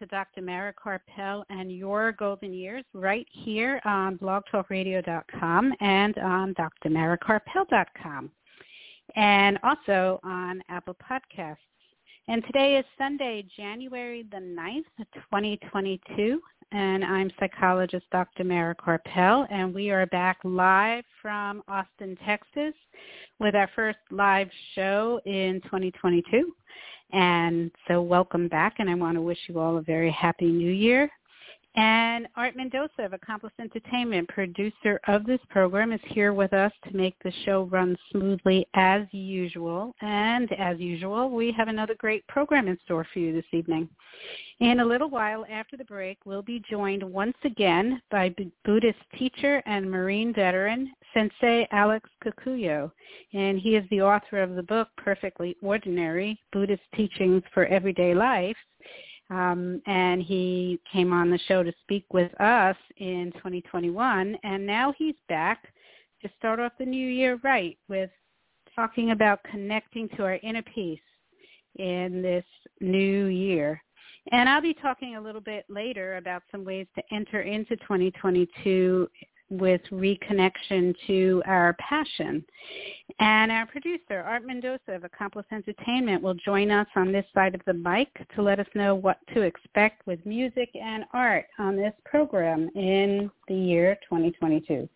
To Dr. Mara Karpel and Your Golden Years right here on blogtalkradio.com and on drmarakarpel.com and also on Apple Podcasts. And today is Sunday, January the 9th, 2022, and I'm psychologist Dr. Mara Karpel, and we are back live from Austin, Texas with our first live show in 2022. And so welcome back, and I want to wish you all a very happy new year. And Art Mendoza of Accomplice Entertainment, producer of this program, is here with us to make the show run smoothly as usual. And as usual, we have another great program in store for you this evening. In a little while after the break, we'll be joined once again by Buddhist teacher and Marine veteran Sensei Alex Kakuyo, and he is the author of the book Perfectly Ordinary, Buddhist Teachings for Everyday Life. Um, and he came on the show to speak with us in 2021, and now he's back to start off the new year right with talking about connecting to our inner peace in this new year. And I'll be talking a little bit later about some ways to enter into 2022 with reconnection to our passion. And our producer, Art Mendoza of Accomplice Entertainment, will join us on this side of the mic to let us know what to expect with music and art on this program in the year 2022.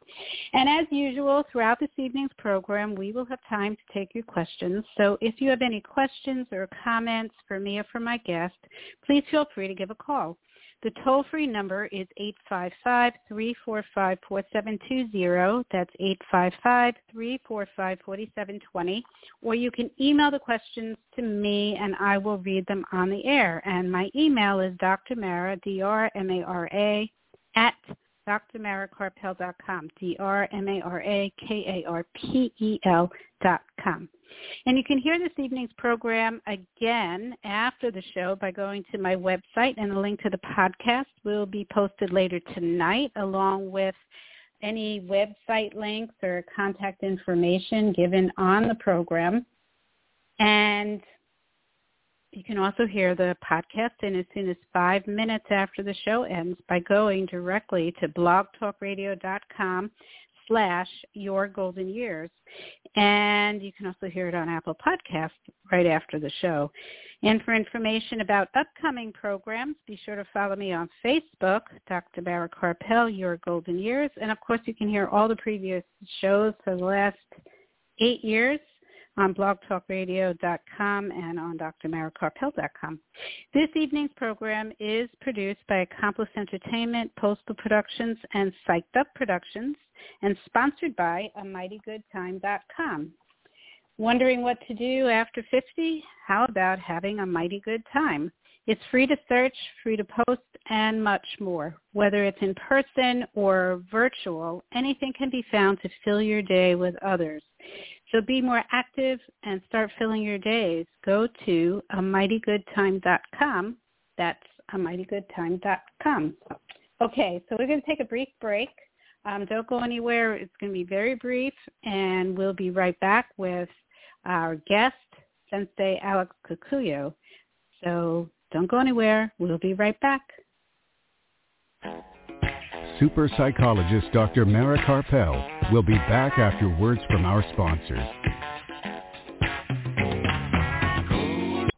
And as usual, throughout this evening's program, we will have time to take your questions. So if you have any questions or comments for me or for my guest, please feel free to give a call. The toll-free number is 855-345-4720. That's 855-345-4720. Or you can email the questions to me and I will read them on the air. And my email is drmara, D-R-M-A-R-A, at drmarakarpel.com, D-R-M-A-R-A-K-A-R-P-E-L dot com. And you can hear this evening's program again after the show by going to my website, and the link to the podcast will be posted later tonight, along with any website links or contact information given on the program. And you can also hear the podcast in as soon as five minutes after the show ends by going directly to blogtalkradio.com slash your golden years. And you can also hear it on Apple Podcasts right after the show. And for information about upcoming programs, be sure to follow me on Facebook, Dr. Mara Karpel, Your Golden Years. And of course, you can hear all the previous shows for the last eight years on blogtalkradio.com and on drmarakarpel.com. This evening's program is produced by Accomplice Entertainment, Postal Productions, and Psyched Up Productions, and sponsored by amightygoodtime.com. Wondering what to do after 50? How about having a mighty good time? It's free to search, free to post, and much more. Whether it's in person or virtual, anything can be found to fill your day with others. So be more active and start filling your days. Go to mightygoodtime.com. That's mightygoodtime.com. Okay, so we're going to take a brief break. Um, don't go anywhere. It's going to be very brief, and we'll be right back with our guest, Sensei Alex Kakuyo. So don't go anywhere. We'll be right back super psychologist Dr. Mara Karpel will be back after words from our sponsors.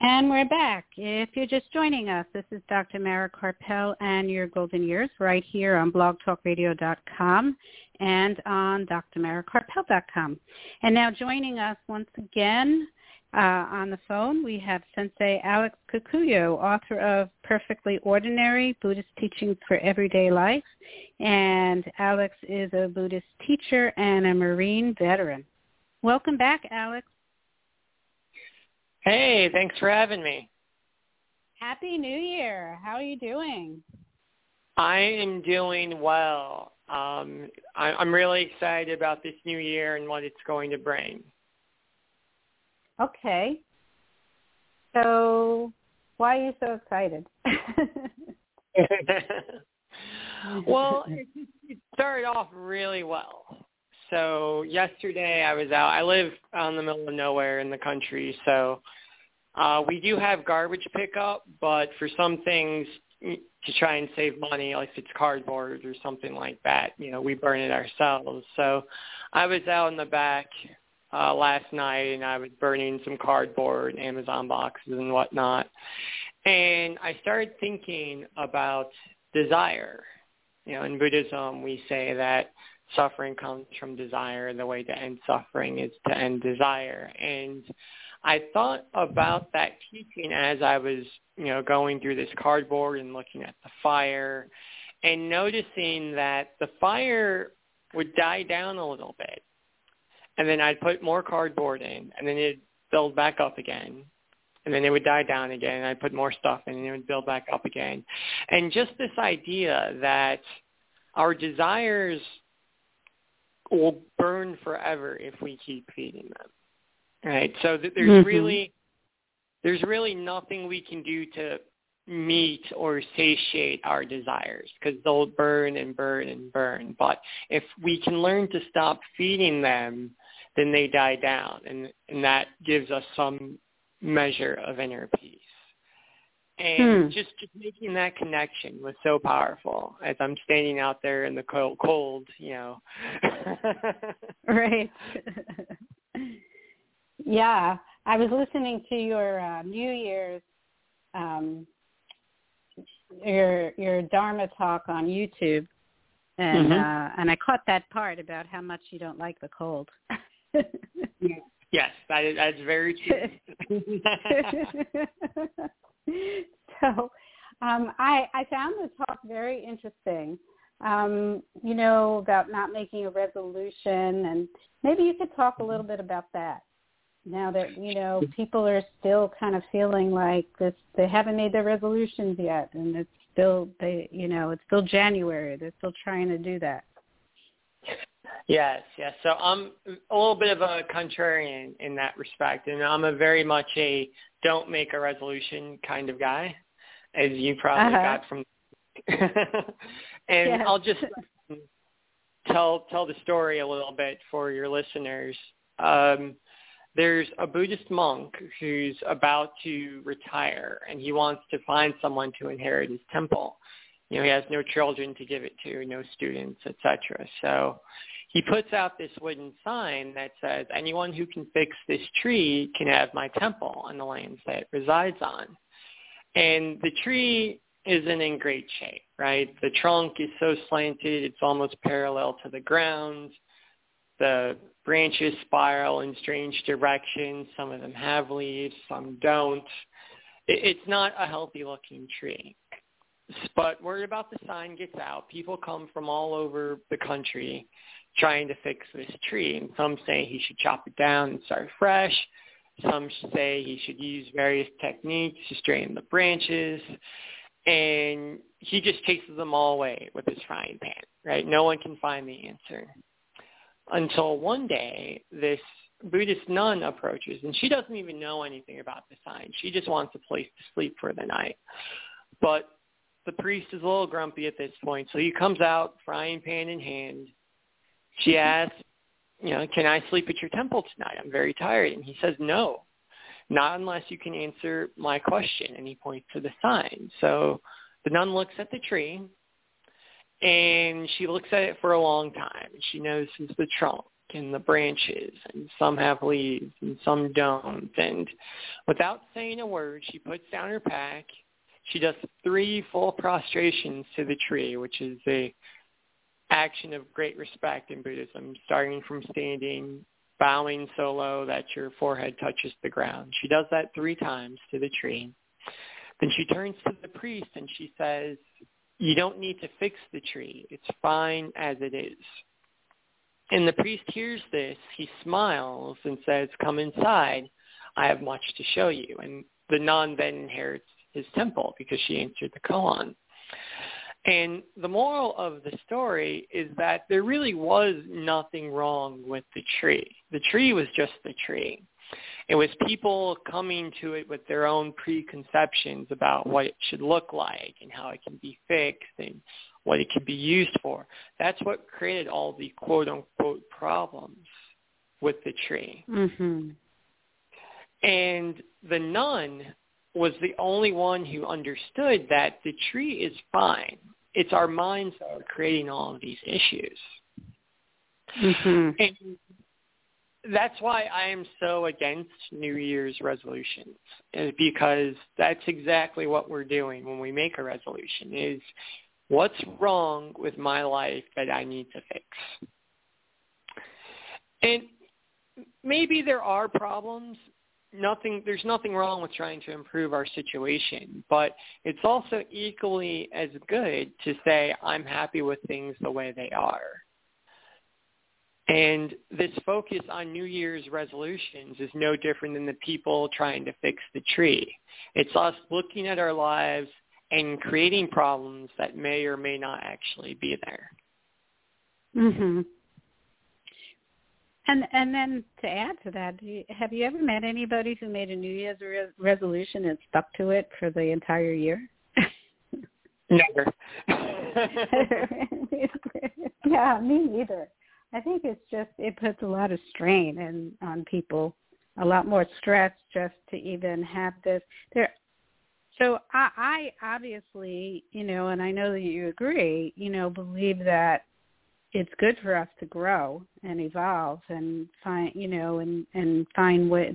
And we're back. If you're just joining us, this is Dr. Mara Karpel and Your Golden Years right here on blogtalkradio.com and on drmarakarpel.com. And now joining us once again uh, on the phone, we have Sensei Alex Kakuyo, author of Perfectly Ordinary, Buddhist Teachings for Everyday Life. And Alex is a Buddhist teacher and a Marine veteran. Welcome back, Alex. Hey, thanks for having me. Happy New Year. How are you doing? I am doing well. Um, I, I'm really excited about this new year and what it's going to bring. Okay. So why are you so excited? well, it, it started off really well. So yesterday I was out. I live out in the middle of nowhere in the country, so uh, we do have garbage pickup, but for some things to try and save money, like if it's cardboard or something like that, you know, we burn it ourselves. So I was out in the back uh, last night and I was burning some cardboard, Amazon boxes and whatnot. And I started thinking about desire. You know, in Buddhism we say that suffering comes from desire. The way to end suffering is to end desire. And I thought about that teaching as I was, you know, going through this cardboard and looking at the fire and noticing that the fire would die down a little bit. And then I'd put more cardboard in and then it'd build back up again. And then it would die down again and I'd put more stuff in and it would build back up again. And just this idea that our desires will burn forever if we keep feeding them. Right. So th- there's mm-hmm. really there's really nothing we can do to meet or satiate our desires because they'll burn and burn and burn. But if we can learn to stop feeding them, then they die down, and and that gives us some measure of inner peace. And hmm. just, just making that connection was so powerful as I'm standing out there in the cold, cold you know. right. Yeah, I was listening to your uh, New Year's um, your your Dharma talk on YouTube, and mm-hmm. uh, and I caught that part about how much you don't like the cold. yes, that is that's very true. so, um, I I found the talk very interesting. Um, you know about not making a resolution, and maybe you could talk a little bit about that now that you know people are still kind of feeling like this they haven't made their resolutions yet and it's still they you know it's still january. They're still trying to do that. Yes yes. So i'm a little bit of a contrarian in that respect and i'm a very much a don't make a resolution kind of guy as you probably uh-huh. got from and i'll just tell tell the story a little bit for your listeners. Um there's a Buddhist monk who's about to retire and he wants to find someone to inherit his temple. You know, he has no children to give it to, no students, etc. So he puts out this wooden sign that says, anyone who can fix this tree can have my temple on the lands that it resides on. And the tree isn't in great shape, right? The trunk is so slanted, it's almost parallel to the ground. The branches spiral in strange directions. Some of them have leaves, some don't. It's not a healthy looking tree. But word about the sign gets out. People come from all over the country trying to fix this tree. And some say he should chop it down and start fresh. Some say he should use various techniques to straighten the branches. And he just chases them all away with his frying pan, right? No one can find the answer until one day this Buddhist nun approaches, and she doesn't even know anything about the sign. She just wants a place to sleep for the night. But the priest is a little grumpy at this point, so he comes out, frying pan in hand. She asks, you know, can I sleep at your temple tonight? I'm very tired. And he says, no, not unless you can answer my question. And he points to the sign. So the nun looks at the tree and she looks at it for a long time. She notices the trunk and the branches and some have leaves and some don't. And without saying a word, she puts down her pack. She does three full prostrations to the tree, which is a action of great respect in Buddhism, starting from standing, bowing so low that your forehead touches the ground. She does that three times to the tree. Then she turns to the priest and she says, you don't need to fix the tree. It's fine as it is. And the priest hears this. He smiles and says, come inside. I have much to show you. And the nun then inherits his temple because she answered the koan. And the moral of the story is that there really was nothing wrong with the tree. The tree was just the tree. It was people coming to it with their own preconceptions about what it should look like and how it can be fixed and what it can be used for. That's what created all the quote unquote problems with the tree. Mm-hmm. And the nun was the only one who understood that the tree is fine. It's our minds that are creating all of these issues. Mm-hmm. And that's why I am so against New Year's resolutions is because that's exactly what we're doing when we make a resolution is what's wrong with my life that I need to fix. And maybe there are problems. Nothing there's nothing wrong with trying to improve our situation, but it's also equally as good to say I'm happy with things the way they are and this focus on New Year's resolutions is no different than the people trying to fix the tree. It's us looking at our lives and creating problems that may or may not actually be there. Mhm. And and then to add to that, have you ever met anybody who made a New Year's re- resolution and stuck to it for the entire year? Never. yeah, me neither. I think it's just it puts a lot of strain and on people, a lot more stress just to even have this. There, so I, I obviously, you know, and I know that you agree, you know, believe that it's good for us to grow and evolve and find, you know, and and find what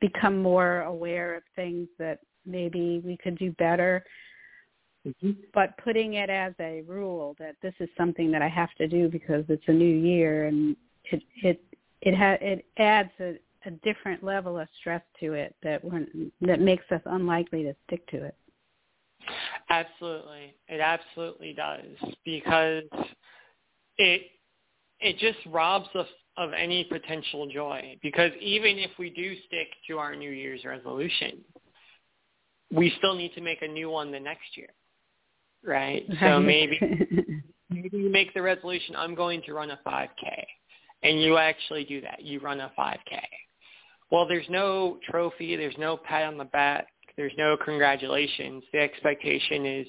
become more aware of things that maybe we could do better Mm-hmm. But putting it as a rule that this is something that I have to do because it's a new year and it it it ha- it adds a, a different level of stress to it that when, that makes us unlikely to stick to it. Absolutely, it absolutely does because it it just robs us of any potential joy. Because even if we do stick to our New Year's resolution, we still need to make a new one the next year right? So maybe maybe you make the resolution, I'm going to run a 5K, and you actually do that. You run a 5K. Well, there's no trophy, there's no pat on the back, there's no congratulations. The expectation is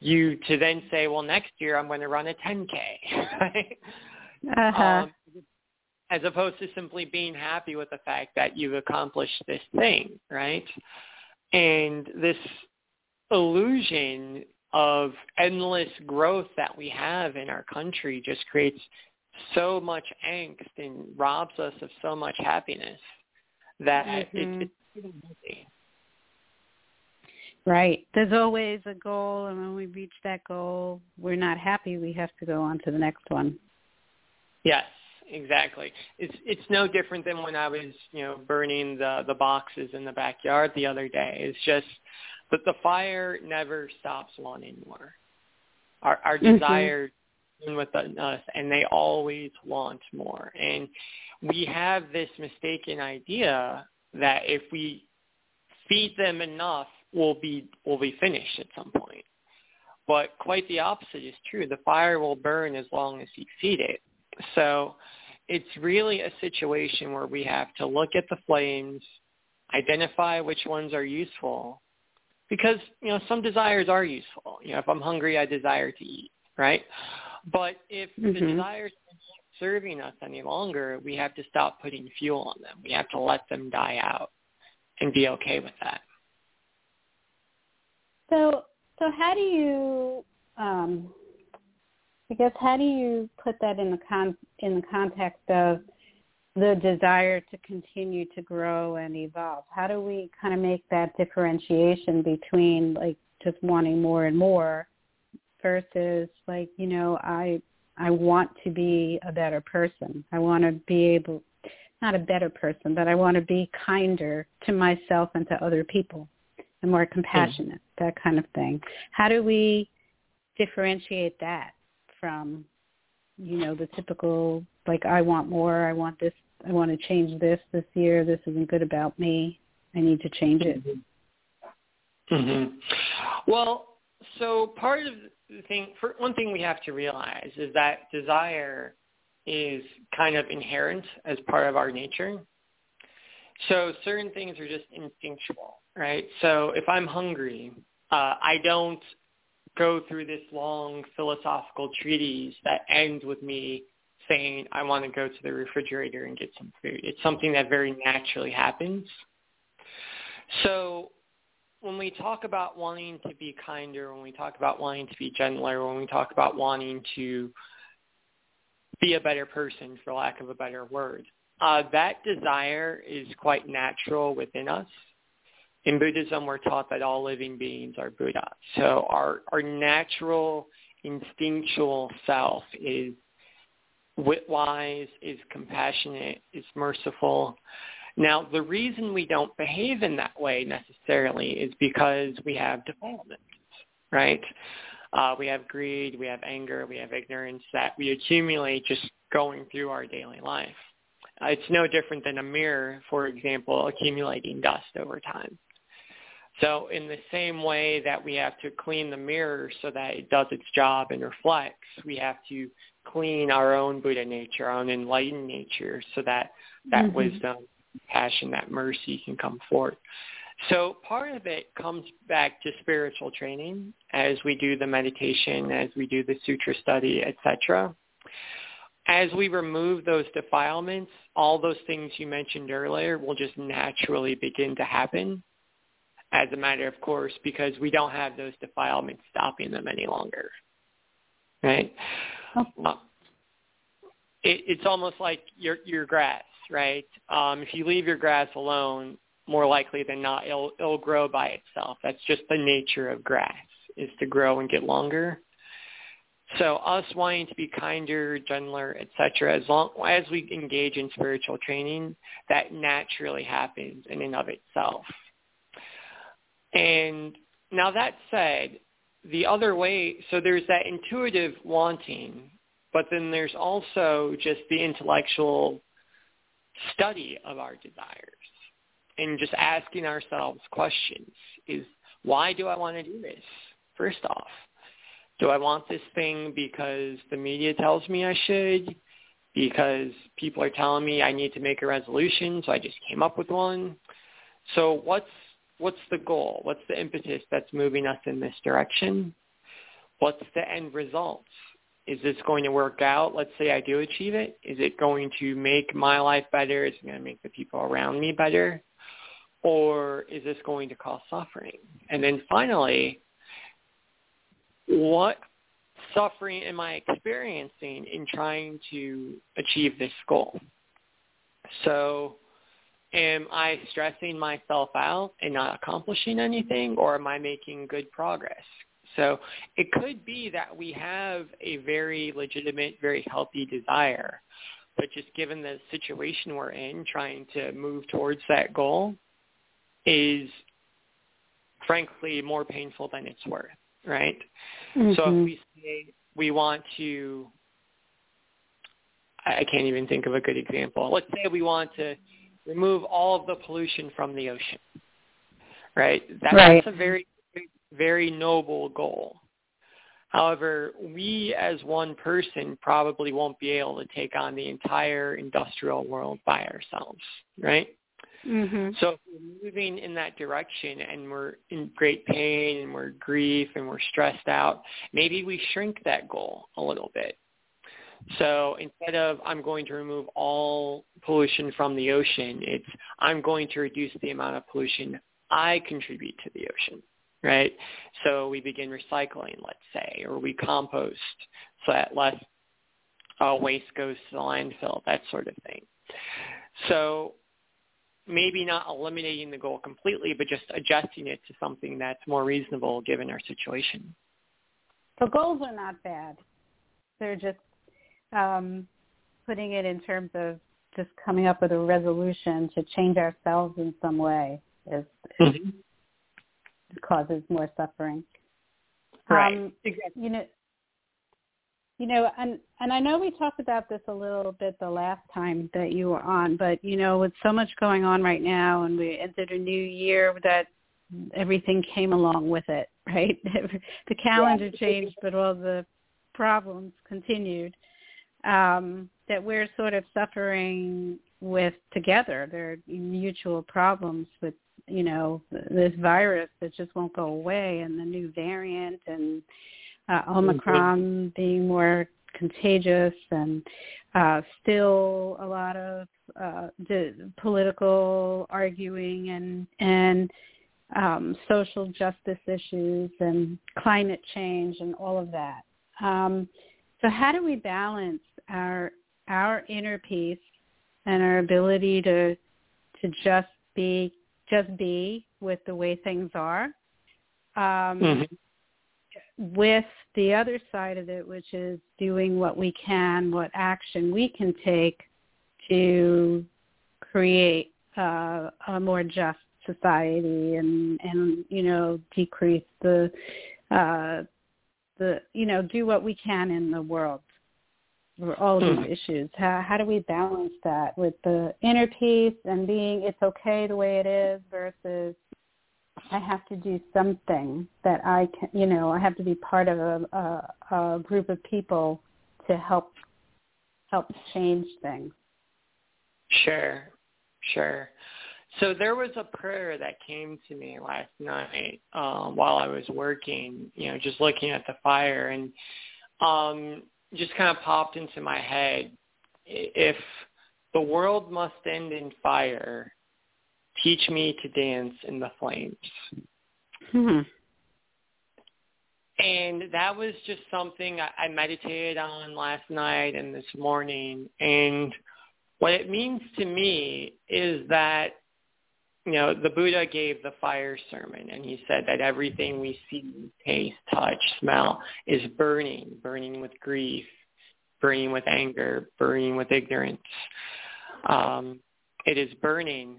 you to then say, well, next year I'm going to run a 10K, right? Uh-huh. Um, as opposed to simply being happy with the fact that you've accomplished this thing, right? And this illusion of endless growth that we have in our country just creates so much angst and robs us of so much happiness that mm-hmm. it, it's. Right. There's always a goal, and when we reach that goal, we're not happy. We have to go on to the next one. Yes, exactly. It's it's no different than when I was, you know, burning the the boxes in the backyard the other day. It's just but the fire never stops one anymore. Our, our mm-hmm. desire with us, and they always want more. And we have this mistaken idea that if we feed them enough, we'll be we'll be finished at some point. But quite the opposite is true. The fire will burn as long as you feed it. So it's really a situation where we have to look at the flames, identify which ones are useful, because you know some desires are useful. You know, if I'm hungry, I desire to eat, right? But if mm-hmm. the desires aren't serving us any longer, we have to stop putting fuel on them. We have to let them die out and be okay with that. So, so how do you, um, I guess, how do you put that in the con in the context of the desire to continue to grow and evolve? How do we kind of make that differentiation between like just wanting more and more versus like, you know, I I want to be a better person. I want to be able not a better person, but I want to be kinder to myself and to other people and more compassionate, mm-hmm. that kind of thing. How do we differentiate that from, you know, the typical like I want more, I want this, I want to change this this year. This isn't good about me. I need to change it. Mm-hmm. Well, so part of the thing, for one thing we have to realize is that desire is kind of inherent as part of our nature. So certain things are just instinctual, right? So if I'm hungry, uh, I don't go through this long philosophical treatise that ends with me saying I want to go to the refrigerator and get some food. It's something that very naturally happens. So when we talk about wanting to be kinder, when we talk about wanting to be gentler, when we talk about wanting to be a better person, for lack of a better word. Uh, that desire is quite natural within us. In Buddhism, we're taught that all living beings are Buddha. So our, our natural, instinctual self is wit-wise, is compassionate, is merciful. Now, the reason we don't behave in that way necessarily is because we have defilements, right? Uh, we have greed, we have anger, we have ignorance that we accumulate just going through our daily life. Uh, it's no different than a mirror, for example, accumulating dust over time. So in the same way that we have to clean the mirror so that it does its job and reflects, we have to clean our own Buddha nature, our own enlightened nature so that that mm-hmm. wisdom, passion, that mercy can come forth. So part of it comes back to spiritual training as we do the meditation, as we do the sutra study, etc. As we remove those defilements, all those things you mentioned earlier will just naturally begin to happen as a matter of course because we don't have those defilements stopping them any longer. Right? Okay. Uh, it, it's almost like your your grass, right? Um, if you leave your grass alone, more likely than not it'll it'll grow by itself. That's just the nature of grass is to grow and get longer. So us wanting to be kinder, gentler, etc. As long as we engage in spiritual training, that naturally happens in and of itself. And now that said, the other way, so there's that intuitive wanting, but then there's also just the intellectual study of our desires and just asking ourselves questions is why do I want to do this? First off, do I want this thing because the media tells me I should? Because people are telling me I need to make a resolution, so I just came up with one. So what's what's the goal? What's the impetus that's moving us in this direction? What's the end result? Is this going to work out? Let's say I do achieve it. Is it going to make my life better? Is it going to make the people around me better? or is this going to cause suffering? And then finally, what suffering am I experiencing in trying to achieve this goal? So am I stressing myself out and not accomplishing anything or am I making good progress? So it could be that we have a very legitimate, very healthy desire, but just given the situation we're in, trying to move towards that goal, is frankly more painful than it's worth, right? Mm-hmm. So if mm-hmm. we say we want to, I can't even think of a good example. Let's say we want to remove all of the pollution from the ocean, right? That, right. That's a very, very noble goal. However, we as one person probably won't be able to take on the entire industrial world by ourselves, right? Mm-hmm. So if we're moving in that direction and we're in great pain and we're grief and we're stressed out, maybe we shrink that goal a little bit. So instead of I'm going to remove all pollution from the ocean, it's I'm going to reduce the amount of pollution I contribute to the ocean, right? So we begin recycling, let's say, or we compost so that less uh, waste goes to the landfill, that sort of thing. So maybe not eliminating the goal completely, but just adjusting it to something that's more reasonable given our situation. The goals are not bad. They're just um, putting it in terms of just coming up with a resolution to change ourselves in some way is, mm-hmm. causes more suffering. Right. Um, exactly. You know, you know, and and I know we talked about this a little bit the last time that you were on, but you know, with so much going on right now, and we entered a new year that everything came along with it, right? the calendar yeah. changed, but all the problems continued. Um, that we're sort of suffering with together. There are mutual problems with you know this virus that just won't go away, and the new variant, and uh, Omicron mm-hmm. being more contagious and uh, still a lot of uh, political arguing and and um, social justice issues and climate change and all of that. Um, so how do we balance our our inner peace and our ability to to just be just be with the way things are. Um, mm-hmm. with the other side of it, which is doing what we can, what action we can take to create uh, a more just society and and you know decrease the uh, the you know do what we can in the world all of these hmm. issues. How how do we balance that with the inner peace and being it's okay the way it is versus I have to do something that I can, you know, I have to be part of a, a, a group of people to help help change things. Sure, sure. So there was a prayer that came to me last night um, while I was working, you know, just looking at the fire, and um, just kind of popped into my head. If the world must end in fire, Teach me to dance in the flames. Hmm. And that was just something I, I meditated on last night and this morning. And what it means to me is that, you know, the Buddha gave the fire sermon and he said that everything we see, taste, touch, smell is burning, burning with grief, burning with anger, burning with ignorance. Um, it is burning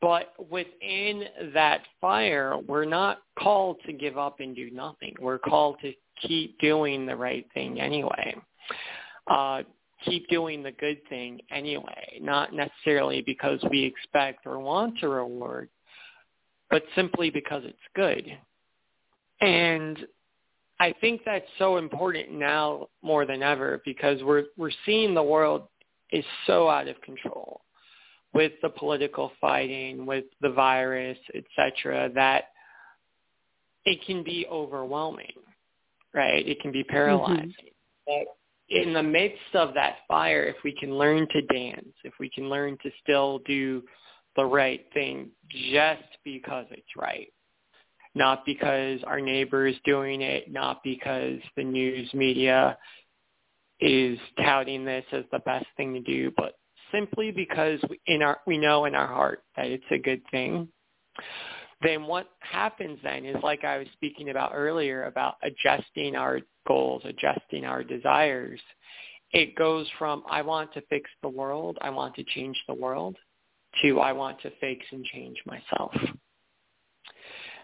but within that fire, we're not called to give up and do nothing. We're called to keep doing the right thing anyway. Uh, keep doing the good thing anyway, not necessarily because we expect or want a reward, but simply because it's good. And I think that's so important now more than ever because we're we're seeing the world is so out of control with the political fighting, with the virus, etc., that it can be overwhelming, right? It can be paralyzing. Mm-hmm. In the midst of that fire, if we can learn to dance, if we can learn to still do the right thing just because it's right, not because our neighbor is doing it, not because the news media is touting this as the best thing to do, but simply because we, in our, we know in our heart that it's a good thing, then what happens then is like I was speaking about earlier about adjusting our goals, adjusting our desires. It goes from I want to fix the world, I want to change the world, to I want to fix and change myself,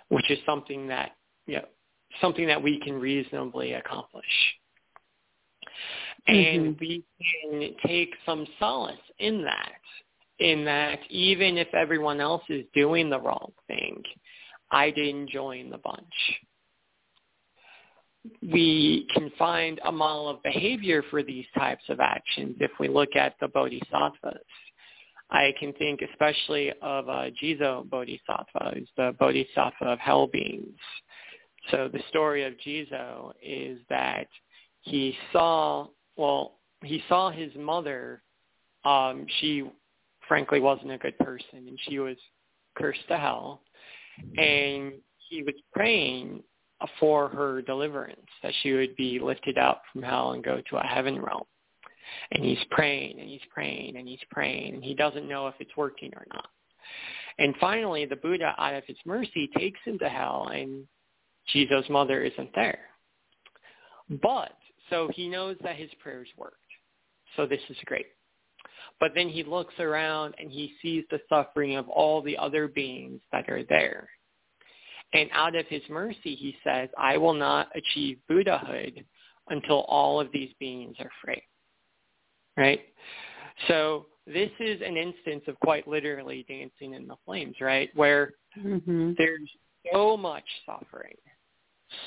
which is something that you know, something that we can reasonably accomplish. And mm-hmm. we can take some solace in that, in that even if everyone else is doing the wrong thing, I didn't join the bunch. We can find a model of behavior for these types of actions if we look at the bodhisattvas. I can think especially of uh, Jizo Bodhisattva, who's the Bodhisattva of hell beings. So the story of Jizo is that he saw, well, he saw his mother. Um, she frankly wasn't a good person, and she was cursed to hell. And he was praying for her deliverance, that she would be lifted up from hell and go to a heaven realm. And he's praying and he's praying and he's praying and he doesn't know if it's working or not. And finally, the Buddha, out of his mercy, takes him to hell and Jizo's mother isn't there. But, so he knows that his prayers worked. So this is great. But then he looks around and he sees the suffering of all the other beings that are there. And out of his mercy, he says, I will not achieve Buddhahood until all of these beings are free. Right? So this is an instance of quite literally dancing in the flames, right? Where mm-hmm. there's so much suffering,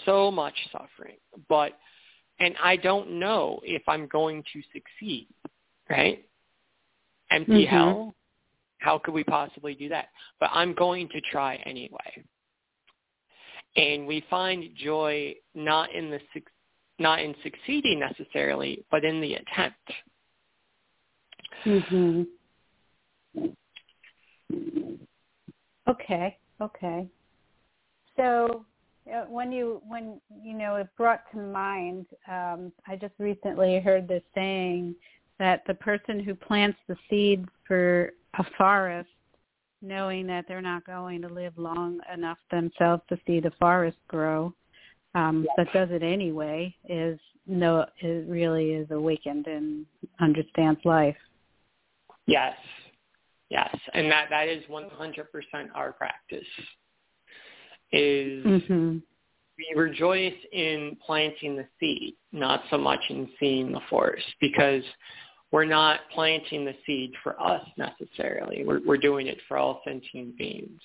so much suffering, but, and I don't know if I'm going to succeed, right? Empty mm-hmm. hell, how could we possibly do that? But I'm going to try anyway. And we find joy not in the not in succeeding necessarily, but in the attempt. Mhm. Okay. Okay. So uh, when you when you know it brought to mind, um, I just recently heard this saying that the person who plants the seed for a forest knowing that they're not going to live long enough themselves to see the forest grow, um, yes. but does it anyway, is no, it really is awakened and understands life. Yes, yes, and that that is one hundred percent our practice. Is mm-hmm. we rejoice in planting the seed, not so much in seeing the forest, because we're not planting the seed for us necessarily. We're, we're doing it for all sentient beings.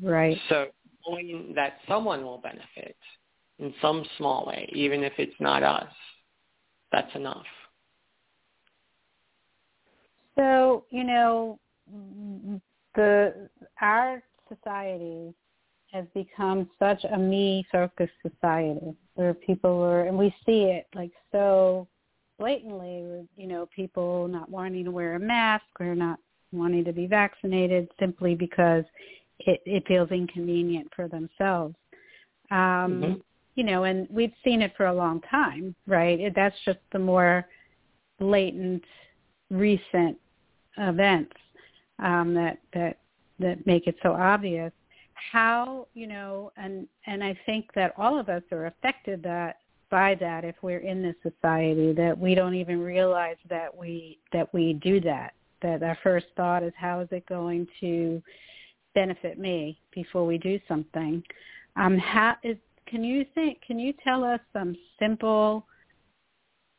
Right. So knowing that someone will benefit in some small way, even if it's not us, that's enough. So, you know, the our society has become such a me focused society where people are and we see it like so blatantly you know, people not wanting to wear a mask or not wanting to be vaccinated simply because it, it feels inconvenient for themselves. Um, mm-hmm. You know, and we've seen it for a long time, right? It, that's just the more blatant, recent events um, that that that make it so obvious. How you know, and and I think that all of us are affected that by that if we're in this society that we don't even realize that we that we do that that our first thought is how is it going to benefit me before we do something? Um how is can you think can you tell us some simple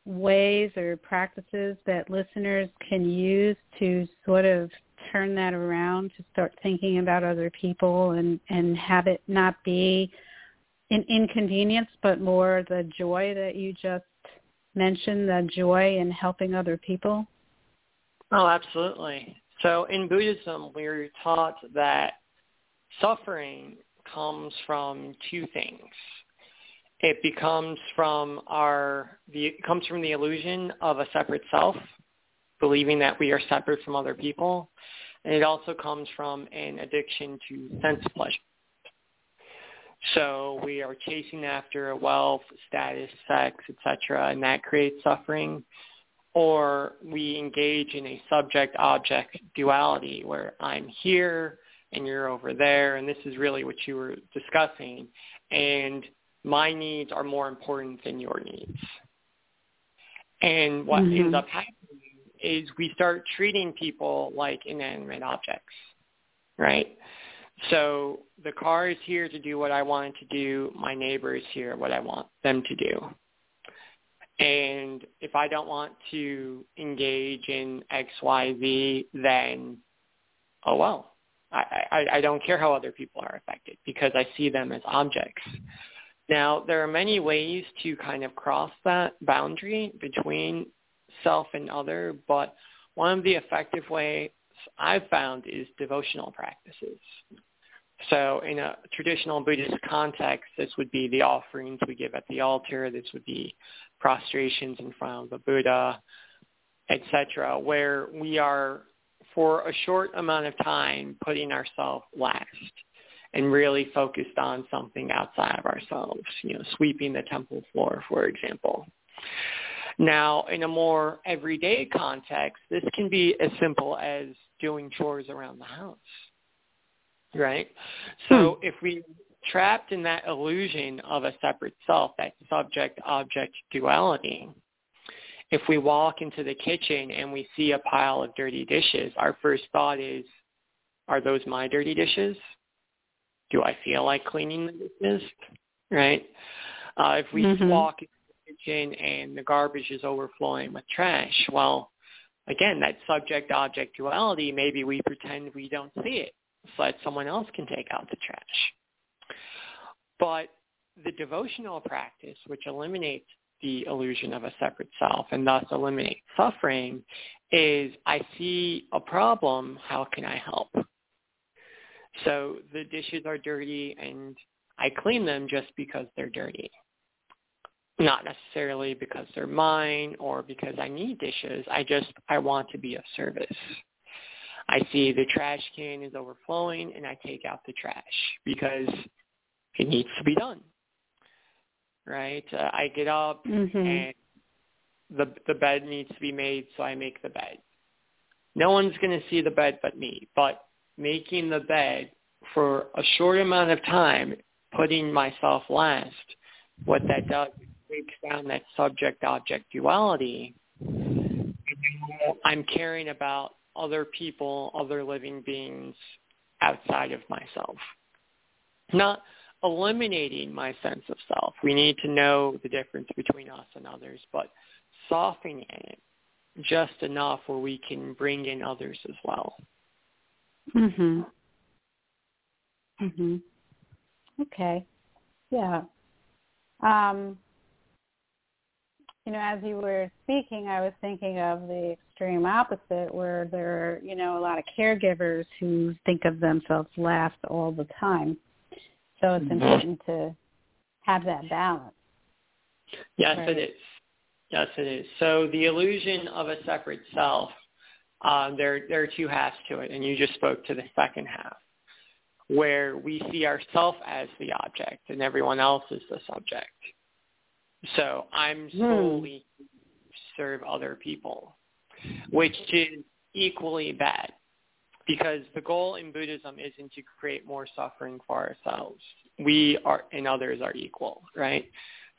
ways or practices that listeners can use to sort of turn that around to start thinking about other people and and have it not be an inconvenience, but more the joy that you just mentioned, the joy in helping other people? Oh, absolutely. So in Buddhism, we're taught that suffering comes from two things. It becomes from our it comes from the illusion of a separate self, believing that we are separate from other people, and it also comes from an addiction to sense pleasure. So we are chasing after wealth, status, sex, etc., and that creates suffering. Or we engage in a subject-object duality where I'm here and you're over there, and this is really what you were discussing, and my needs are more important than your needs. And what mm-hmm. ends up happening is we start treating people like inanimate objects, right? So the car is here to do what I want it to do. My neighbor is here what I want them to do. And if I don't want to engage in X, Y, Z, then oh well. I, I, I don't care how other people are affected because I see them as objects. Now, there are many ways to kind of cross that boundary between self and other, but one of the effective ways I've found is devotional practices. So in a traditional Buddhist context, this would be the offerings we give at the altar. This would be prostrations in front of the Buddha, etc., where we are, for a short amount of time, putting ourselves last and really focused on something outside of ourselves, you know, sweeping the temple floor, for example. Now, in a more everyday context, this can be as simple as doing chores around the house, right? So hmm. if we trapped in that illusion of a separate self, that subject-object duality, if we walk into the kitchen and we see a pile of dirty dishes, our first thought is, are those my dirty dishes? Do I feel like cleaning the dishes? Right? Uh, if we mm-hmm. walk into the kitchen and the garbage is overflowing with trash, well, again, that subject-object duality, maybe we pretend we don't see it so that someone else can take out the trash. But the devotional practice, which eliminates the illusion of a separate self and thus eliminates suffering, is I see a problem, how can I help? So the dishes are dirty and I clean them just because they're dirty. Not necessarily because they're mine or because I need dishes. I just, I want to be of service. I see the trash can is overflowing and I take out the trash because it needs to be done. Right? Uh, I get up mm-hmm. and the the bed needs to be made, so I make the bed. No one's going to see the bed but me, but making the bed for a short amount of time, putting myself last, what that does is breaks down that subject-object duality. I'm caring about other people, other living beings outside of myself. Not eliminating my sense of self. We need to know the difference between us and others, but softening it just enough where we can bring in others as well. Mhm. Mhm. Okay. Yeah. Um you know, as you were speaking, I was thinking of the extreme opposite where there are, you know, a lot of caregivers who think of themselves last all the time. So it's mm-hmm. important to have that balance. Yes, right. it is. Yes, it is. So the illusion of a separate self, uh, there there are two halves to it, and you just spoke to the second half, where we see ourself as the object and everyone else is the subject. So I'm hmm. solely hmm. serve other people, which is equally bad because the goal in Buddhism isn't to create more suffering for ourselves. We are and others are equal, right?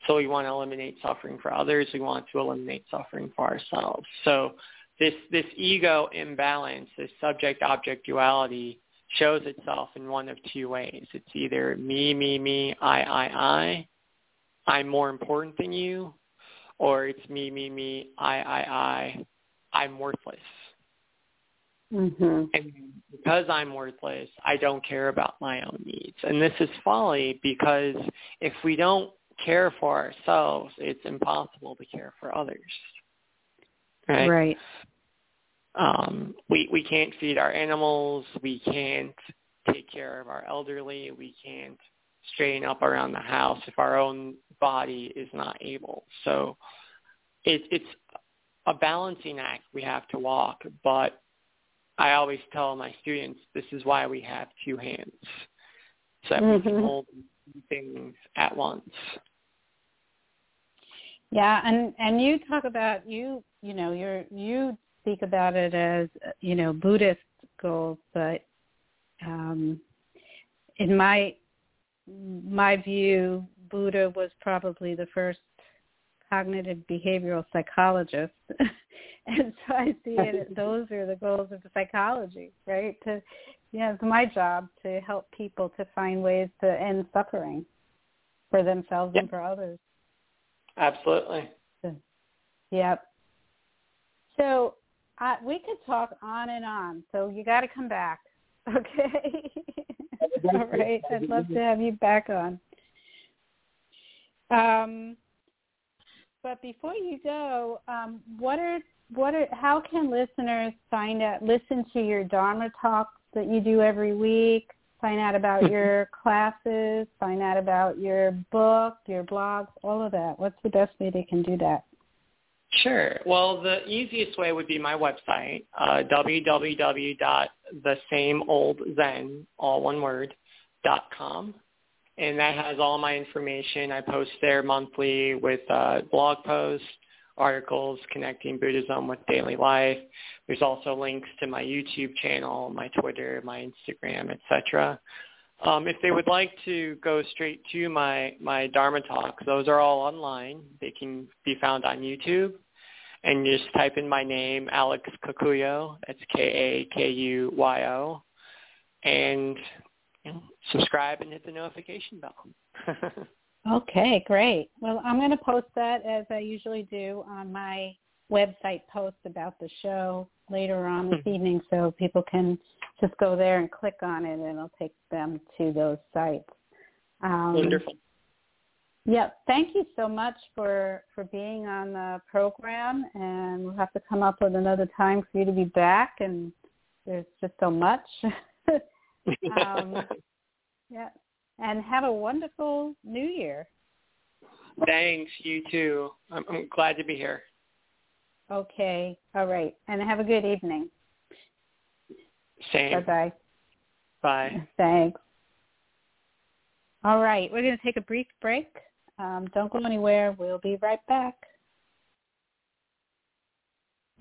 So we want to eliminate suffering for others. We want to eliminate suffering for ourselves. So this this ego imbalance, this subject-object duality, shows itself in one of two ways. It's either me, me, me, I, I, I. I'm more important than you, or it's me, me, me, I, I, I. I'm worthless. Mm-hmm. And because I'm worthless, I don't care about my own needs. And this is folly because if we don't care for ourselves, it's impossible to care for others. Right. Right. Um, we we can't feed our animals. We can't take care of our elderly. We can't straighten up around the house if our own body is not able. So it, it's a balancing act we have to walk, but I always tell my students this is why we have two hands, so that mm-hmm. we can mm-hmm. hold things at once. Yeah, and and you talk about you you know you're you speak about it as you know Buddhist goals, but um, in my my view, Buddha was probably the first cognitive behavioral psychologist. and so I see it those are the goals of the psychology, right? To yeah, it's my job to help people to find ways to end suffering for themselves yep. and for others. Absolutely. Yep. So uh, we could talk on and on. So you got to come back, okay? All right. I'd love to have you back on. Um, but before you go, um, what are what are, how can listeners find out, listen to your Dharma talks that you do every week, find out about your classes, find out about your book, your blogs, all of that? What's the best way they can do that? Sure. Well, the easiest way would be my website, uh, www.thesameoldzen, all one word, dot com. And that has all my information. I post there monthly with uh, blog posts, articles connecting Buddhism with daily life. There's also links to my YouTube channel, my Twitter, my Instagram, etc. Um, if they would like to go straight to my, my Dharma talks, those are all online. They can be found on YouTube. And you just type in my name, Alex Kakuyo. That's K-A-K-U-Y-O. And you know, subscribe and hit the notification bell. okay, great. Well, I'm going to post that as I usually do on my website post about the show later on this evening so people can just go there and click on it and it'll take them to those sites. Um, Wonderful. Yeah, thank you so much for for being on the program, and we'll have to come up with another time for you to be back. And there's just so much. um, yeah, and have a wonderful New Year. Thanks, you too. I'm, I'm glad to be here. Okay, all right, and have a good evening. Same. Bye-bye. Bye. Thanks. All right, we're going to take a brief break. Um, don't go anywhere. We'll be right back.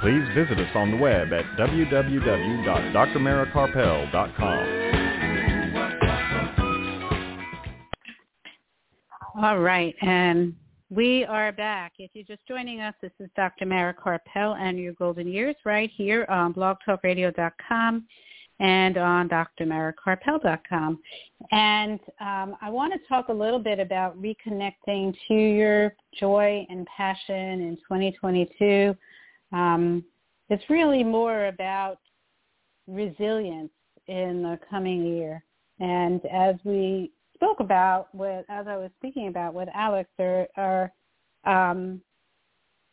Please visit us on the web at www.drmarakarpel.com. All right, and we are back. If you're just joining us, this is Dr. Mara Karpel and your golden years right here on blogtalkradio.com and on drmarakarpel.com. And um, I want to talk a little bit about reconnecting to your joy and passion in 2022. Um, it's really more about resilience in the coming year. And as we spoke about with, as I was speaking about with Alex, there are um,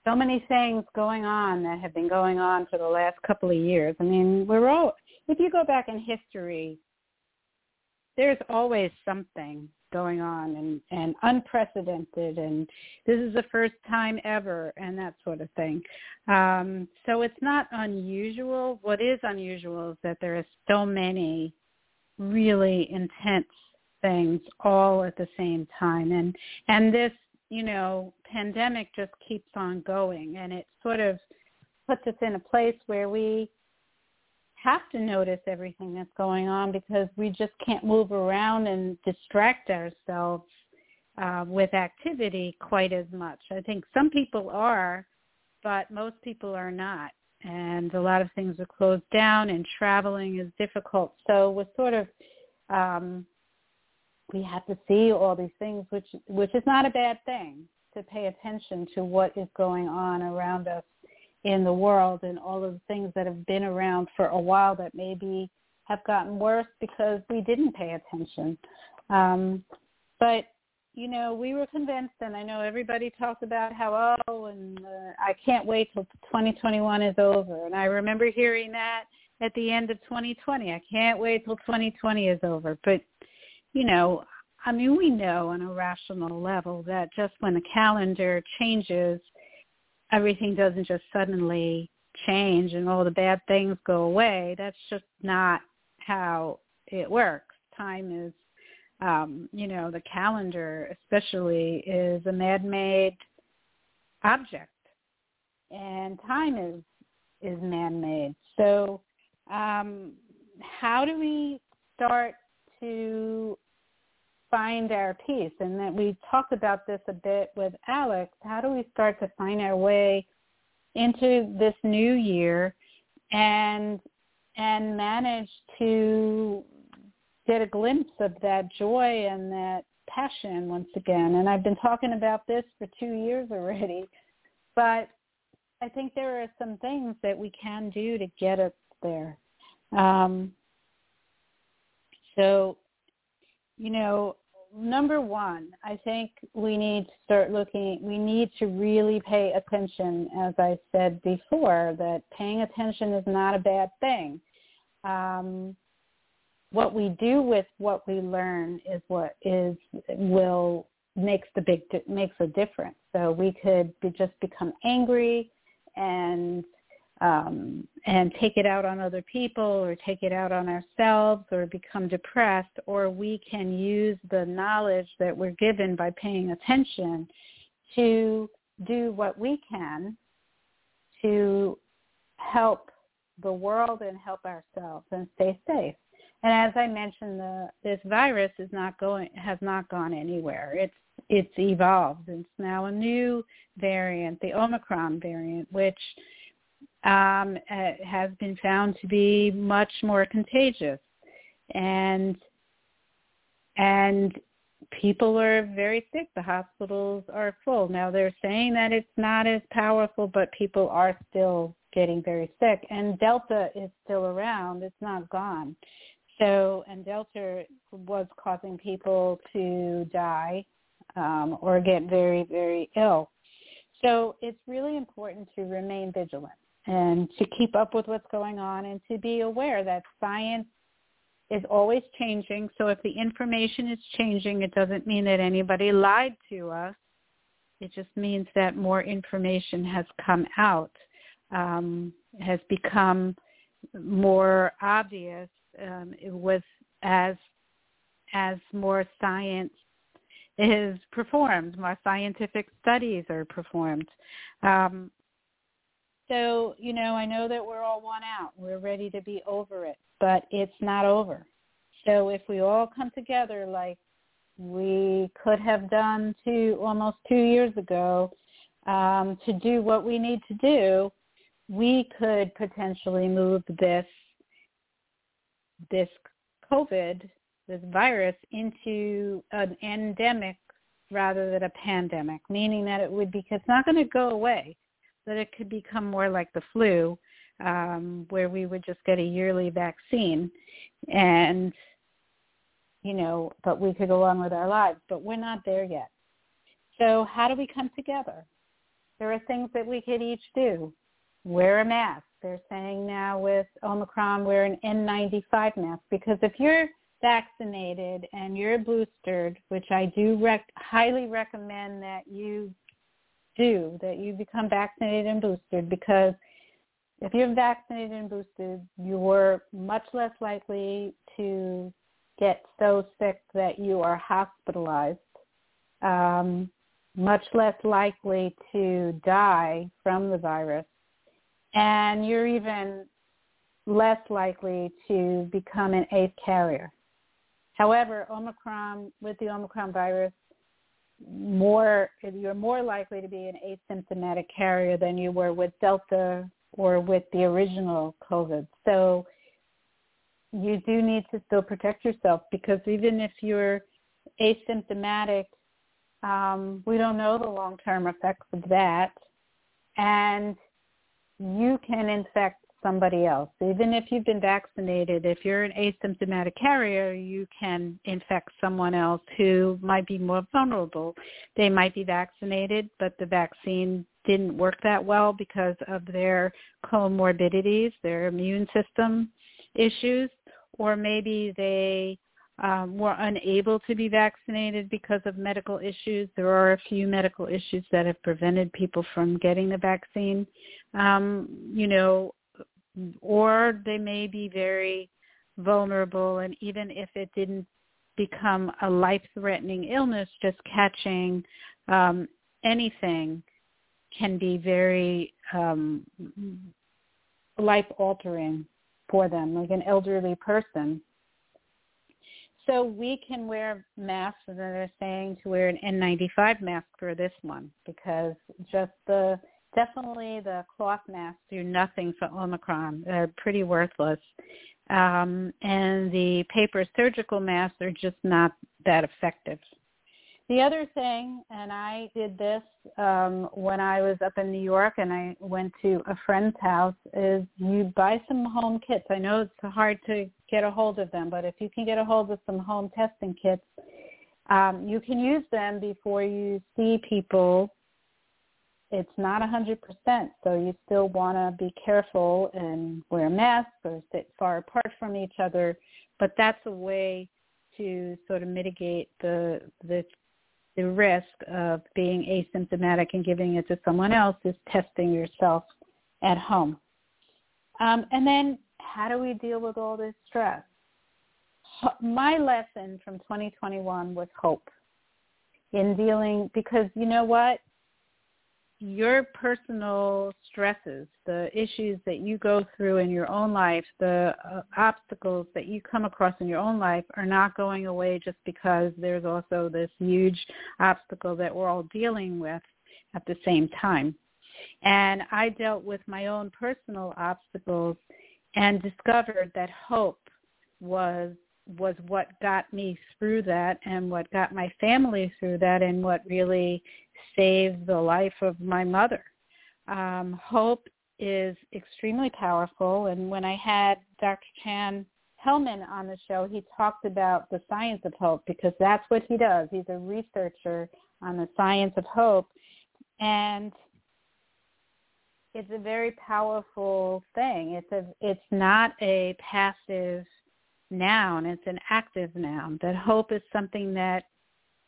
so many things going on that have been going on for the last couple of years. I mean, we're all if you go back in history, there's always something going on and, and unprecedented and this is the first time ever and that sort of thing. Um, so it's not unusual. What is unusual is that there are so many really intense things all at the same time and and this you know pandemic just keeps on going and it sort of puts us in a place where we have to notice everything that's going on because we just can't move around and distract ourselves uh, with activity quite as much. I think some people are, but most people are not. And a lot of things are closed down and traveling is difficult. So we're sort of, um, we have to see all these things, which, which is not a bad thing to pay attention to what is going on around us in the world and all of the things that have been around for a while that maybe have gotten worse because we didn't pay attention. Um, but you know, we were convinced, and I know everybody talks about how oh, and uh, I can't wait till 2021 is over. And I remember hearing that at the end of 2020. I can't wait till 2020 is over. But you know, I mean, we know on a rational level that just when the calendar changes, everything doesn't just suddenly change and all the bad things go away. That's just not how it works. Time is, um, you know, the calendar especially is a man-made object, and time is is man-made. So, um, how do we start to find our peace and that we talked about this a bit with Alex. How do we start to find our way into this new year and and manage to get a glimpse of that joy and that passion once again. And I've been talking about this for two years already, but I think there are some things that we can do to get us there. Um, so, you know, number one, I think we need to start looking, we need to really pay attention, as I said before, that paying attention is not a bad thing. Um, what we do with what we learn is what is will makes the big makes a difference. So we could be, just become angry and um, and take it out on other people or take it out on ourselves or become depressed, or we can use the knowledge that we're given by paying attention to do what we can to help the world and help ourselves and stay safe. And as I mentioned, the, this virus is not going has not gone anywhere. It's it's evolved. It's now a new variant, the Omicron variant, which um, has been found to be much more contagious, and and people are very sick. The hospitals are full. Now they're saying that it's not as powerful, but people are still getting very sick. And Delta is still around. It's not gone. So, and Delta was causing people to die um, or get very, very ill. So it's really important to remain vigilant and to keep up with what's going on and to be aware that science is always changing. So if the information is changing, it doesn't mean that anybody lied to us. It just means that more information has come out, um, has become more obvious um, with as as more science is performed, more scientific studies are performed. Um, so, you know, I know that we're all worn out. We're ready to be over it, but it's not over. So if we all come together like we could have done two almost two years ago um, to do what we need to do, we could potentially move this this COVID, this virus, into an endemic rather than a pandemic, meaning that it would be, it's not going to go away, that it could become more like the flu, um, where we would just get a yearly vaccine and, you know, but we could go on with our lives, but we're not there yet. So how do we come together? There are things that we could each do. Wear a mask they're saying now with Omicron, wear an N95 mask because if you're vaccinated and you're boosted, which I do rec- highly recommend that you do, that you become vaccinated and boosted because if you're vaccinated and boosted, you're much less likely to get so sick that you are hospitalized, um, much less likely to die from the virus and you're even less likely to become an eighth carrier. However, Omicron, with the Omicron virus, more you're more likely to be an asymptomatic carrier than you were with Delta or with the original COVID. So you do need to still protect yourself because even if you're asymptomatic, um, we don't know the long-term effects of that. And you can infect somebody else. Even if you've been vaccinated, if you're an asymptomatic carrier, you can infect someone else who might be more vulnerable. They might be vaccinated, but the vaccine didn't work that well because of their comorbidities, their immune system issues, or maybe they um, were unable to be vaccinated because of medical issues. There are a few medical issues that have prevented people from getting the vaccine. Um, you know, or they may be very vulnerable, and even if it didn't become a life-threatening illness, just catching um, anything can be very um, life-altering for them, like an elderly person. So we can wear masks, and they're saying to wear an N95 mask for this one because just the definitely the cloth masks do nothing for Omicron. They're pretty worthless. Um, and the paper surgical masks are just not that effective. The other thing, and I did this um, when I was up in New York and I went to a friend's house, is you buy some home kits. I know it's hard to get a hold of them, but if you can get a hold of some home testing kits, um, you can use them before you see people. It's not a 100%, so you still want to be careful and wear masks or sit far apart from each other. But that's a way to sort of mitigate the the the risk of being asymptomatic and giving it to someone else is testing yourself at home. Um, and then how do we deal with all this stress? My lesson from 2021 was hope in dealing because you know what? Your personal stresses, the issues that you go through in your own life, the uh, obstacles that you come across in your own life are not going away just because there's also this huge obstacle that we're all dealing with at the same time. And I dealt with my own personal obstacles and discovered that hope was was what got me through that and what got my family through that and what really saved the life of my mother. Um, hope is extremely powerful and when I had Dr. Chan Hellman on the show, he talked about the science of hope because that's what he does. He's a researcher on the science of hope and it's a very powerful thing. It's a it's not a passive noun, it's an active noun. That hope is something that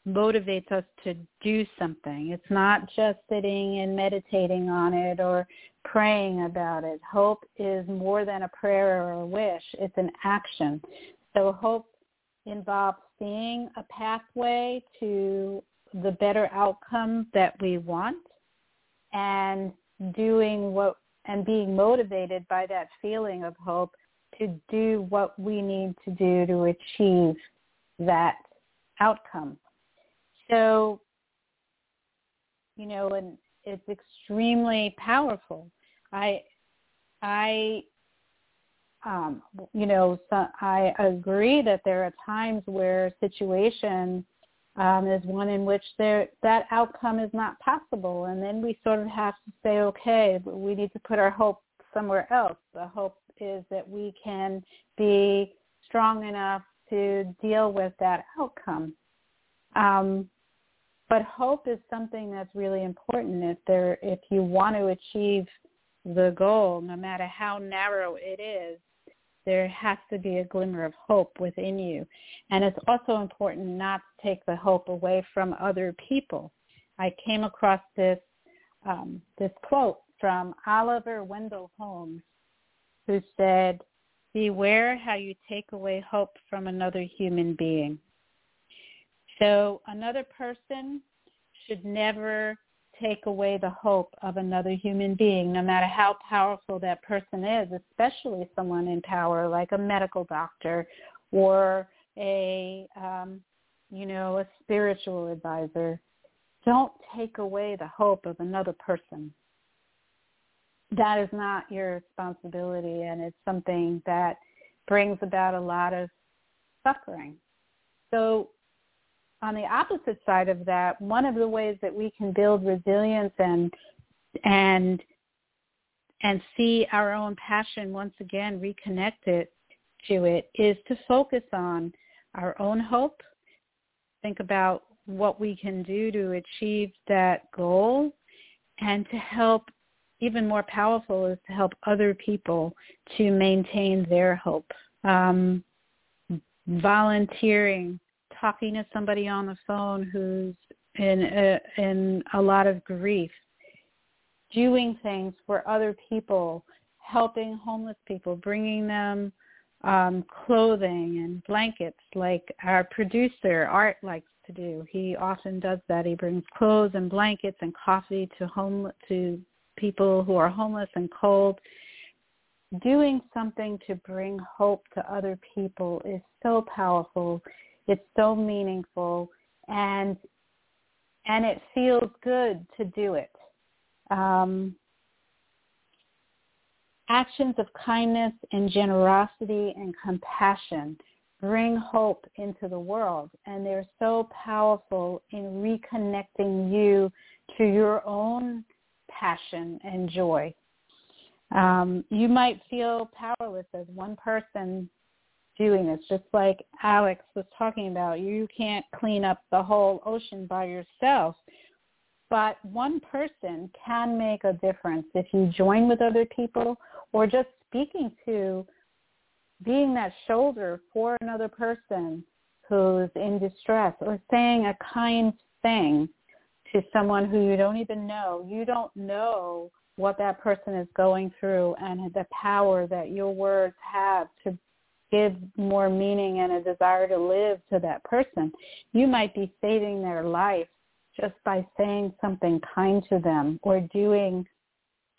motivates us to do something. It's not just sitting and meditating on it or praying about it. Hope is more than a prayer or a wish. It's an action. So hope involves seeing a pathway to the better outcome that we want and doing what and being motivated by that feeling of hope to do what we need to do to achieve that outcome. So, you know, and it's extremely powerful. I, I, um, you know, so I agree that there are times where situation um, is one in which there that outcome is not possible, and then we sort of have to say, okay, we need to put our hope somewhere else. The hope is that we can be strong enough to deal with that outcome. Um, but hope is something that's really important if there if you want to achieve the goal, no matter how narrow it is, there has to be a glimmer of hope within you. And it's also important not to take the hope away from other people. I came across this um, this quote from Oliver Wendell Holmes who said, beware how you take away hope from another human being. So another person should never take away the hope of another human being, no matter how powerful that person is, especially someone in power like a medical doctor or a, um, you know, a spiritual advisor. Don't take away the hope of another person that is not your responsibility and it's something that brings about a lot of suffering. So on the opposite side of that, one of the ways that we can build resilience and and and see our own passion once again reconnected to it is to focus on our own hope. Think about what we can do to achieve that goal and to help even more powerful is to help other people to maintain their hope. Um, volunteering, talking to somebody on the phone who's in a, in a lot of grief, doing things for other people, helping homeless people, bringing them um, clothing and blankets like our producer Art likes to do. He often does that. He brings clothes and blankets and coffee to home to people who are homeless and cold. Doing something to bring hope to other people is so powerful. It's so meaningful and and it feels good to do it. um, actions of kindness and generosity and compassion bring hope into the world and they're so powerful in reconnecting you to your own passion and joy. Um, you might feel powerless as one person doing this, just like Alex was talking about. You can't clean up the whole ocean by yourself, but one person can make a difference if you join with other people or just speaking to being that shoulder for another person who's in distress or saying a kind thing to someone who you don't even know. You don't know what that person is going through and the power that your words have to give more meaning and a desire to live to that person. You might be saving their life just by saying something kind to them or doing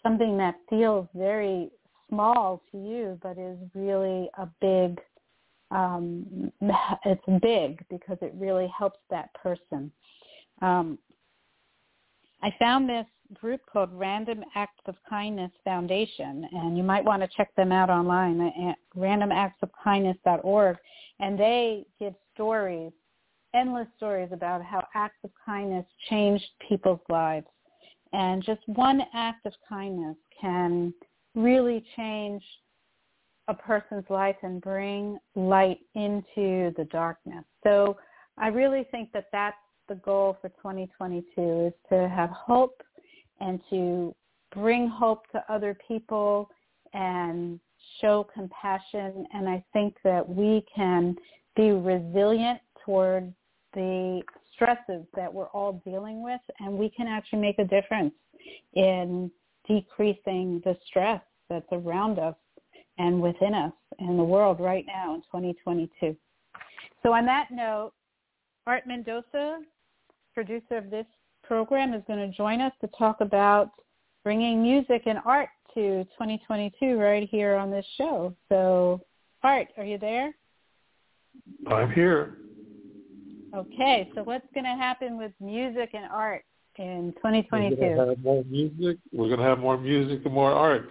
something that feels very small to you but is really a big um, it's big because it really helps that person. Um, I found this group called Random Acts of Kindness Foundation, and you might want to check them out online at randomactsofkindness.org. And they give stories, endless stories about how acts of kindness changed people's lives. And just one act of kindness can really change a person's life and bring light into the darkness. So I really think that that's the goal for 2022 is to have hope and to bring hope to other people and show compassion. And I think that we can be resilient toward the stresses that we're all dealing with and we can actually make a difference in decreasing the stress that's around us and within us in the world right now in 2022. So on that note, Art Mendoza, producer of this program, is going to join us to talk about bringing music and art to 2022 right here on this show. So, Art, are you there? I'm here. Okay, so what's going to happen with music and art in 2022. We're going to have more music. We're going to have more music and more art.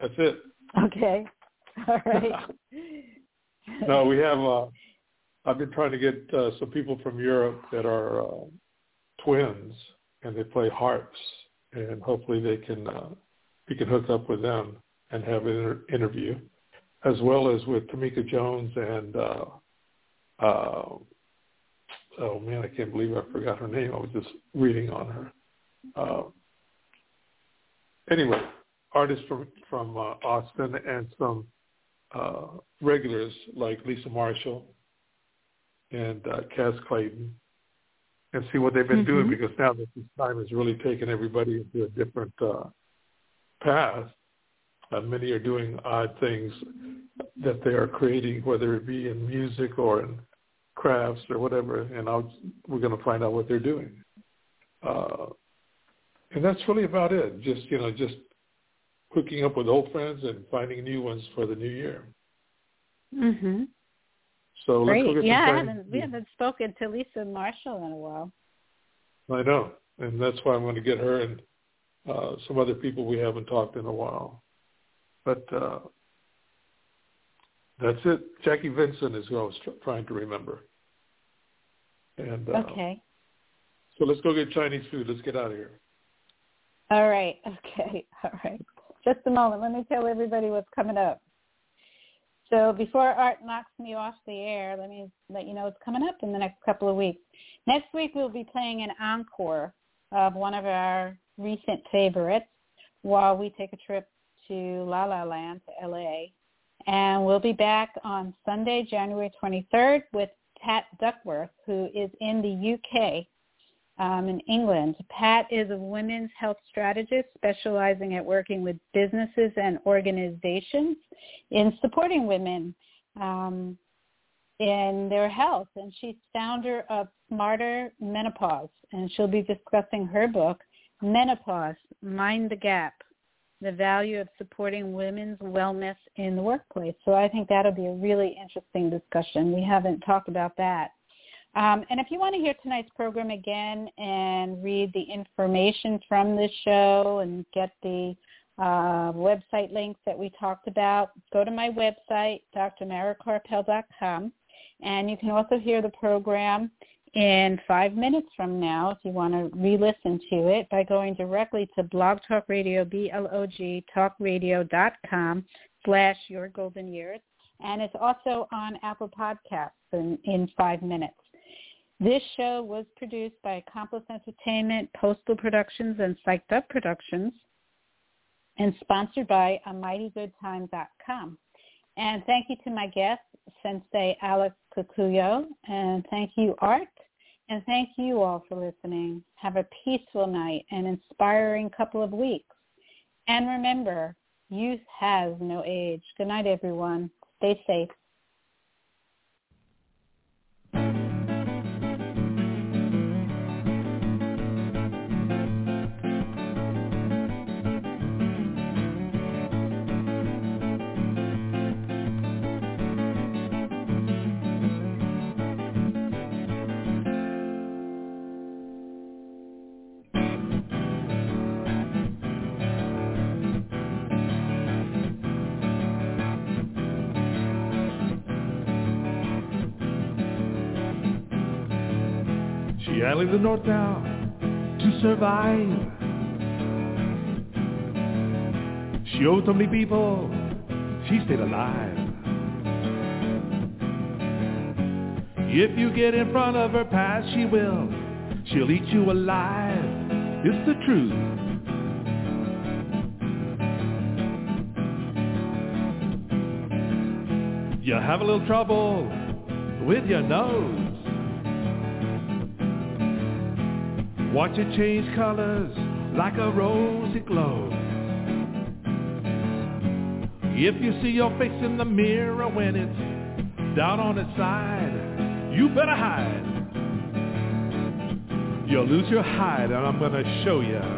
That's it. Okay. All right. no, we have. Uh, I've been trying to get uh, some people from Europe that are uh, twins, and they play harps, and hopefully they can uh, we can hook up with them and have an inter- interview, as well as with Tamika Jones and. Uh, uh, oh man, I can't believe I forgot her name. I was just reading on her. Uh, anyway, artists from from uh, Austin and some uh, regulars like Lisa Marshall and uh, Cass Clayton, and see what they've been mm-hmm. doing because now that this time has really taken everybody into a different uh, path. Uh, many are doing odd things that they are creating, whether it be in music or in crafts or whatever, and I'll, we're going to find out what they're doing. Uh, and that's really about it. Just you know, just hooking up with old friends and finding new ones for the new year. Mhm. So Great. let's go get yeah, some I haven't, we haven't spoken to Lisa Marshall in a while. I know, and that's why I'm going to get her and uh, some other people we haven't talked in a while. But uh, that's it. Jackie Vincent is who I was tr- trying to remember. And uh, okay. So let's go get Chinese food. Let's get out of here. All right. Okay. All right. Just a moment. Let me tell everybody what's coming up. So before Art knocks me off the air, let me let you know what's coming up in the next couple of weeks. Next week we'll be playing an encore of one of our recent favorites while we take a trip to La La Land to LA. And we'll be back on Sunday, January 23rd with Pat Duckworth, who is in the UK, um, in England. Pat is a women's health strategist specializing at working with businesses and organizations in supporting women um, in their health. And she's founder of Smarter Menopause, and she'll be discussing her book, Menopause, Mind the Gap, the value of supporting women's wellness in the workplace. So I think that'll be a really interesting discussion. We haven't talked about that. Um, and if you want to hear tonight's program again and read the information from this show and get the uh, website links that we talked about, go to my website, drmarakarpel.com. And you can also hear the program in five minutes from now if you want to re-listen to it by going directly to Blog Talk Radio, B-L-O-G, talkradio.com slash Your Golden Years. And it's also on Apple Podcasts in, in five minutes. This show was produced by Accomplice Entertainment, Postal Productions, and Psyched Up Productions, and sponsored by AmightyGoodTime.com. And thank you to my guest, Sensei Alex Kakuyo, and thank you, Art, and thank you all for listening. Have a peaceful night and inspiring couple of weeks. And remember, youth has no age. Good night, everyone. Stay safe. I leave the north now to survive. She owed so many people, she stayed alive. If you get in front of her past, she will. She'll eat you alive. It's the truth. You have a little trouble with your nose. Watch it change colors like a rosy glow. If you see your face in the mirror when it's down on its side, you better hide. You'll lose your hide and I'm gonna show you.